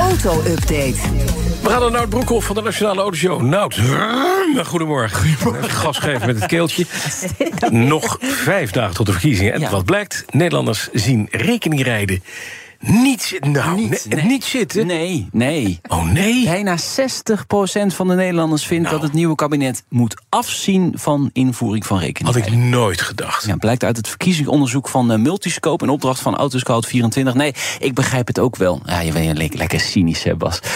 Auto-update. We gaan naar Nout Broekhoff van de Nationale Autoshow. Nout, goedemorgen. Goedemorgen. Gas geven met het keeltje. Nog vijf dagen tot de verkiezingen. En Ja. wat blijkt, Nederlanders zien rekening rijden niet, zitten. nou, Niet, ne- nee. niet zitten. Nee, nee. Oh nee. Bijna 60% van de Nederlanders vindt Nou. dat het nieuwe kabinet moet afzien van invoering van rekening. Had ik nooit gedacht. Ja, blijkt uit het verkiezingsonderzoek van eh, Multiscope... in opdracht van Autoscout 24. Nee, ik begrijp het ook wel. Ja, je bent le- lekker cynisch, hè, Bas.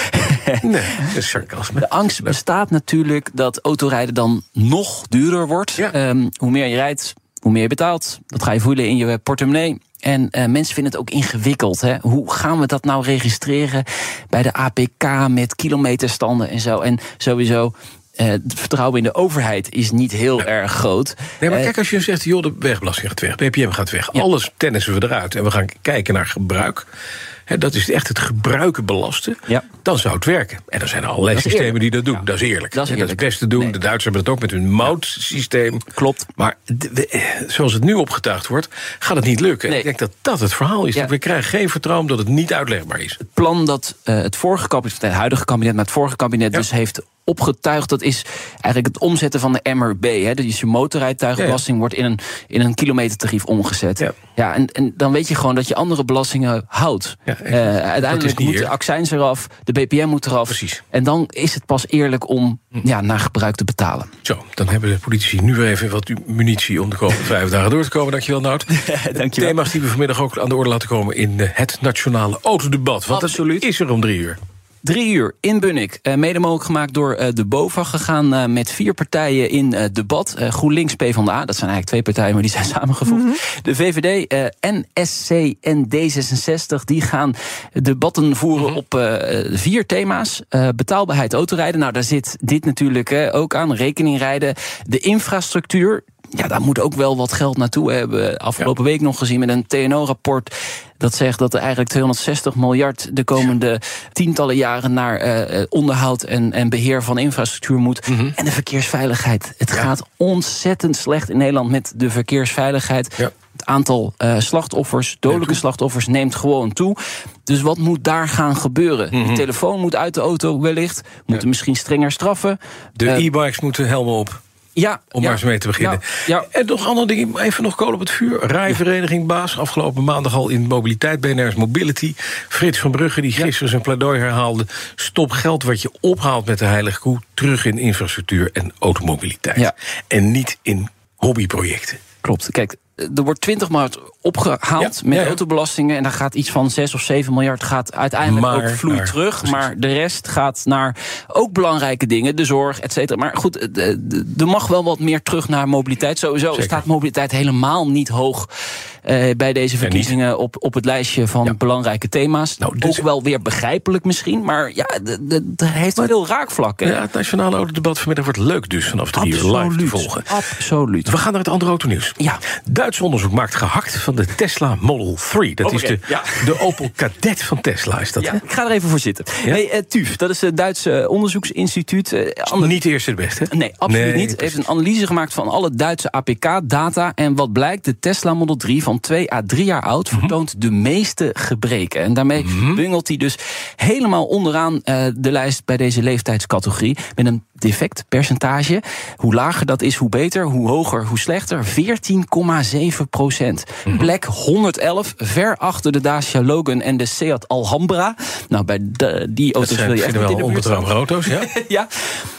Nee, dat is sarcasme. De angst bestaat natuurlijk dat autorijden dan nog duurder wordt. Ja. Ehm, hoe meer je rijdt, hoe meer je betaalt. Dat ga je voelen in je portemonnee. En eh, mensen vinden het ook ingewikkeld. Hè? Hoe gaan we dat nou registreren bij de APK met kilometerstanden en zo? En sowieso, eh, het vertrouwen in de overheid is niet heel erg groot. Nee, maar Eh, kijk, als je zegt, joh, de wegbelasting gaat weg, de BPM gaat weg, alles tennissen we eruit en we gaan kijken naar gebruik. Dat is echt het gebruiken belasten. Ja. Dan zou het werken. En er zijn allerlei Dat is systemen die dat doen. Ja. Dat is eerlijk. Dat is eerlijk. best te doen. Nee. De Duitsers hebben dat ook met hun moutsysteem. Klopt. Maar eh, zoals het nu opgetuigd wordt, gaat het niet lukken. Nee. Ik denk dat dat het verhaal is. We krijgen geen vertrouwen dat het niet uitlegbaar is. Het plan dat eh, het vorige kabinet, het huidige kabinet, maar het vorige kabinet dus heeft opgetuigd, dat is eigenlijk het omzetten van de MRB. Hè. Dus je motorrijtuigenbelasting wordt in een, in een kilometertarief omgezet. Ja. Ja, en, en dan weet je gewoon dat je andere belastingen houdt. Dat is uiteindelijk moet de accijns eraf, de BPM moet eraf. Precies. En dan is het pas eerlijk om ja, naar gebruik te betalen. Zo, dan hebben de politici nu weer even wat munitie om de komende vijf dagen door te komen. Dankjewel, Nout. Dankjewel. Thema's die we vanmiddag ook aan de orde laten komen in eh, het nationale autodebat. Want Absoluut. het is er om drie uur. Drie uur in Bunnik. Eh, mede mogelijk gemaakt door eh, de BOVAG. Gegaan eh, met vier partijen in debat. GroenLinks, PvdA. Dat zijn eigenlijk twee partijen, maar die zijn samengevoegd. De VVD, NSC en D66. Die gaan debatten voeren op eh, eh, vier thema's. Betaalbaarheid autorijden. Nou, daar zit dit natuurlijk ook aan. Rekening rijden. De infrastructuur. Ja, daar moet ook wel wat geld naartoe hebben. Afgelopen week nog gezien met een TNO-rapport. Dat zegt dat er eigenlijk 260 miljard de komende tientallen jaren naar eh, eh, onderhoud en, en beheer van infrastructuur moet. En de verkeersveiligheid. Het gaat ontzettend slecht in Nederland met de verkeersveiligheid. Ja. Het aantal eh, slachtoffers, dodelijke slachtoffers, neemt gewoon toe. Dus wat moet daar gaan gebeuren? De telefoon moet uit de auto wellicht. We moeten misschien strenger straffen. De e-bikes moeten helmen op. ja, Om ja, maar eens mee te beginnen. Ja, ja. En nog andere dingen, even nog kolen op het vuur. Rijvereniging Baas, afgelopen maandag al in mobiliteit, BNR's Mobility. Frits van Brugge, die gisteren zijn pleidooi herhaalde. Stop geld wat je ophaalt met de heilige koe... terug in infrastructuur en automobiliteit. Ja. En niet in hobbyprojecten. Klopt. Kijk, er wordt 20 miljard opgehaald Ja, met ja, autobelastingen. En daar gaat iets van 6 of 7 miljard gaat uiteindelijk Maar ook vloeit naar- terug. precies. Maar de rest gaat naar ook belangrijke dingen. De zorg, et cetera. Maar goed, eh, er mag wel wat meer terug naar mobiliteit. Sowieso Zeker. staat mobiliteit helemaal niet hoog eh, bij deze verkiezingen op, op het lijstje van Ja. belangrijke thema's. Nou, dus- ook wel weer begrijpelijk misschien. Maar ja, het heeft veel raakvlakken. Ja, het nationale autodebat vanmiddag wordt leuk dus vanaf drie uur live te volgen. Absoluut. We gaan naar het andere autonieuws. Ja. Duits onderzoek maakt gehakt van de Tesla Model 3. Dat is de, ja. de Opel Kadett van Tesla, is dat Ja, hè? ik ga er even voor zitten. Ja? Nee, eh, TUF, dat is het Duitse onderzoeksinstituut. eh, ander- Niet de eerste de beste, hè? Nee, absoluut Nee, niet. Het heeft een analyse gemaakt van alle Duitse APK-data. En wat blijkt, de Tesla Model 3 van 2 à 3 jaar oud... Mhm. vertoont de meeste gebreken. En daarmee bungelt hij dus helemaal onderaan eh, de lijst... bij deze leeftijdscategorie. Met een defectpercentage. Hoe lager dat is, hoe beter. Hoe hoger, hoe slechter. 14,7 procent. Mhm. Plek 111, ver achter de Dacia Logan en de Seat Alhambra. Nou, bij de- die Dat auto's zijn, wil je echt wel onbetrouwbare auto's, ja? Ja.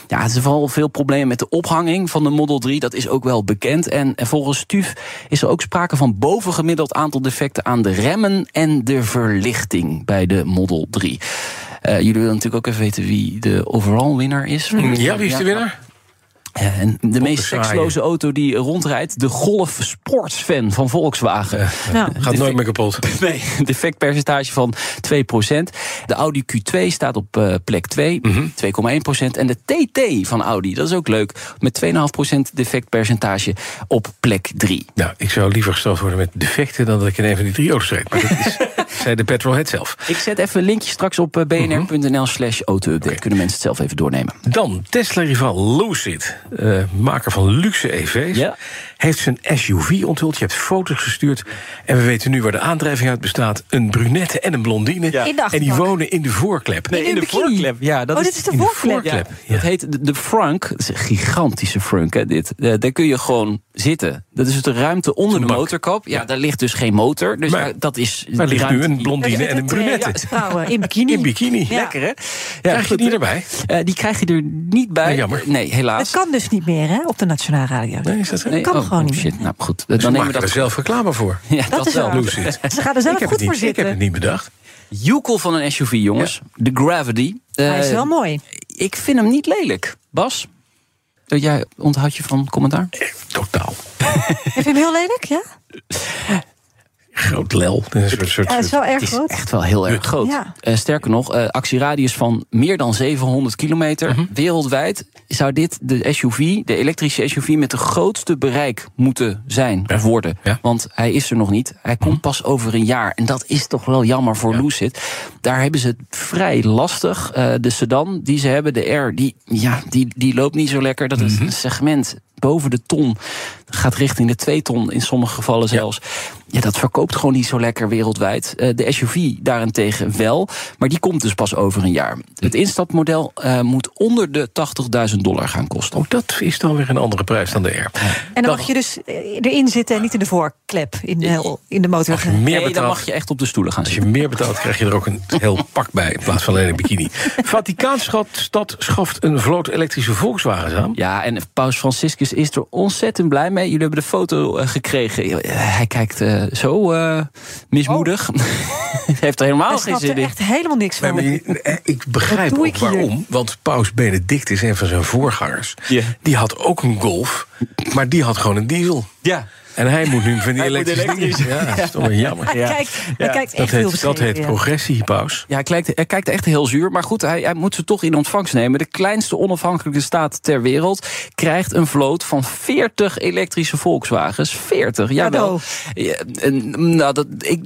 ja, er zijn vooral veel problemen met de ophanging van de Model 3. Dat is ook wel bekend. En volgens TUF is er ook sprake van bovengemiddeld aantal defecten aan de remmen en de verlichting bij de Model 3. Eh, jullie willen natuurlijk ook even weten wie de overall winnaar is. Ja, wie is de winnaar? Ja, en de meest seksloze auto die rondrijdt, de Golf Sportsvan van Volkswagen. Nou, Gaat nooit meer kapot. Nee, defectpercentage van 2%. De Audi Q2 staat op eh, plek 2, 2,1%. En de TT van Audi, dat is ook leuk, met 2,5% defectpercentage op plek 3. Nou, ik zou liever gestraft worden met defecten... dan dat ik in een van die drie auto's reed. Maar dat is, zei de petrolhead zelf. Ik zet even een linkje straks op eh, bnr.nl slash auto-update. Kunnen mensen het zelf even doornemen. Dan Tesla-rival Lucid, eh, maker van luxe EV's... Ja. Heeft zijn SUV onthuld. Je hebt foto's gestuurd. En we weten nu waar de aandrijving uit bestaat. Een brunette en een blondine. Ja. En die wonen in de voorklep. in de bikini. Ja, dat Oh, is dit is de voorklep. voorklep. Ja, dat heet de, de Frunk. Dat is een gigantische Frunk, hè, dit. Eh, daar kun je gewoon zitten. Dat is dus de ruimte onder de motorkap. Ja, daar ligt dus geen motor. Dus Maar- ja, dat is Daar de ligt nu een blondine en een brunette. Ja, vrouwen in bikini. In bikini. Ja. Lekker, hè? Ja, Krijg je die hè? erbij? Eh, die krijg je er niet bij. Nee, jammer. Nee, helaas. Dat kan dus niet meer hè, op de Nationale Radio. Nee, is dat zo? Nee, kan oh, gewoon oh, niet shit. meer. Nou goed, dan nemen we dat er zelf reclame voor. Ja, Dat dat, is wel. Ze gaan er zelf Ik heb, goed het voor niet, ik heb zitten. het niet bedacht. Joekel van een SUV, jongens. De Gravity. Hij is Eh, wel mooi. Ik vind hem niet lelijk. Bas? Eh, Jij onthoudt je van commentaar? Totaal. Vind je hem heel lelijk? Ja? Groot lel. Soort, Hij is wel erg Het is groot. echt wel heel erg groot. Ja. Eh, sterker nog, eh, actieradius van meer dan 700 kilometer. Mhm. Wereldwijd zou dit de SUV, de elektrische SUV... met de grootste bereik moeten zijn of worden. Ja. Mhm. Want hij is er nog niet. Hij komt pas over een jaar. En dat is toch wel jammer voor Lucid. Daar hebben ze het vrij lastig. Eh, de sedan die ze hebben, de R, die, ja, die, die loopt niet zo lekker. Dat Mhm. is een segment boven de ton. Gaat richting de 2 ton in sommige gevallen zelfs. Ja, dat verkoopt gewoon niet zo lekker wereldwijd. Eh, de SUV daarentegen wel. Maar die komt dus pas over een jaar. Het instapmodel eh, moet onder de 80.000 dollar gaan kosten. Oh, dat is dan weer een andere prijs dan de R. En dan Dan- mag je dus eh, erin zitten en niet in de voorklep. In de, in de motor. Als je meer Nee, dan mag je echt op de stoelen gaan als je meer betaalt, krijg je er ook een heel pak bij. In plaats van alleen een bikini. Vaticaanstad schaft een vloot elektrische Volkswagens aan. Ja, en Paus Franciscus is er ontzettend blij mee. Jullie hebben de foto gekregen. Hij kijkt zo eh, mismoedig. Hij heeft er helemaal geen zin er in. echt helemaal niks Nee, van. maar eh, ik begrijp ook ik hier? waarom. Want Paus Benedictus, een van zijn voorgangers... Die had ook een Golf, maar die had gewoon een diesel. Ja. En hij moet nu van die elektrische elektrisch. Ja, dat is toch wel jammer. Hij Ja. kijkt, hij Ja. kijkt echt Dat heel heet, dat heet ja. progressie, Paus. Ja, hij kijkt, hij kijkt echt heel zuur. Maar goed, hij, hij moet ze toch in ontvangst nemen. De kleinste onafhankelijke staat ter wereld krijgt een vloot van 40 elektrische Volkswagens. 40, jawel. Ja, en, nou, dat, ik,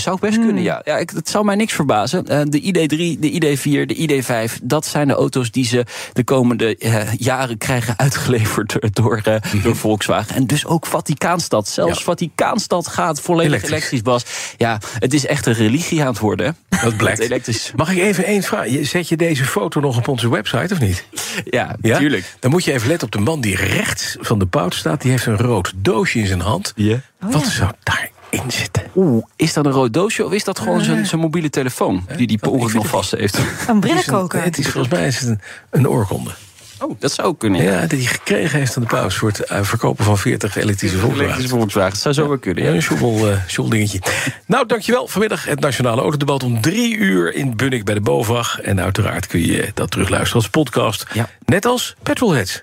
zou ik best kunnen, ja. ja ik, het zou mij niks verbazen. Eh, de ID3, de ID4, de ID5, dat zijn de auto's die ze de komende eh, jaren krijgen uitgeleverd door, door, eh, door Volkswagen. En dus ook Vaticaanstad. Zelfs Ja. Vaticaanstad gaat volledig Elektrisch. elektrisch, Bas. Ja, het is echt een religie aan het worden. hè. Dat blijkt. Elektrisch. Mag ik even één vraag? Zet je deze foto nog op onze website of niet? Ja, Ja? tuurlijk. Dan moet je even letten op de man die rechts van de pout staat. Die heeft een rood doosje in zijn hand. Ja. Wat zou daarin zitten? Oeh, is dat een rood doosje of is dat gewoon zijn, zijn mobiele telefoon... die die per ongeluk nog vast heeft? Een- brillenkoker. Het is volgens mij is het een, een oorkonde. Oh, dat zou ook kunnen. Ja, die hij gekregen heeft aan de paus voor het eh, verkopen van 40 elektrische Volkswagens. Elektrische Volkswagen. Dat zou zo wel kunnen, Ja, ja. een schoebel, eh, schoebeldingetje. Nou, dankjewel. Vanmiddag het Nationale Autodebat om drie uur in Bunnik bij de BOVAG. En uiteraard kun je dat terugluisteren als podcast. Ja. Net als Petrolheads.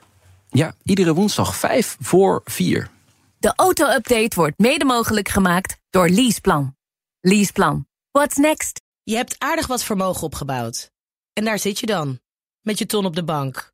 Ja, iedere woensdag 5 voor 4. De auto-update wordt mede mogelijk gemaakt door Leaseplan. Leaseplan. What's next? Je hebt aardig wat vermogen opgebouwd. En daar zit je dan, met je ton op de bank.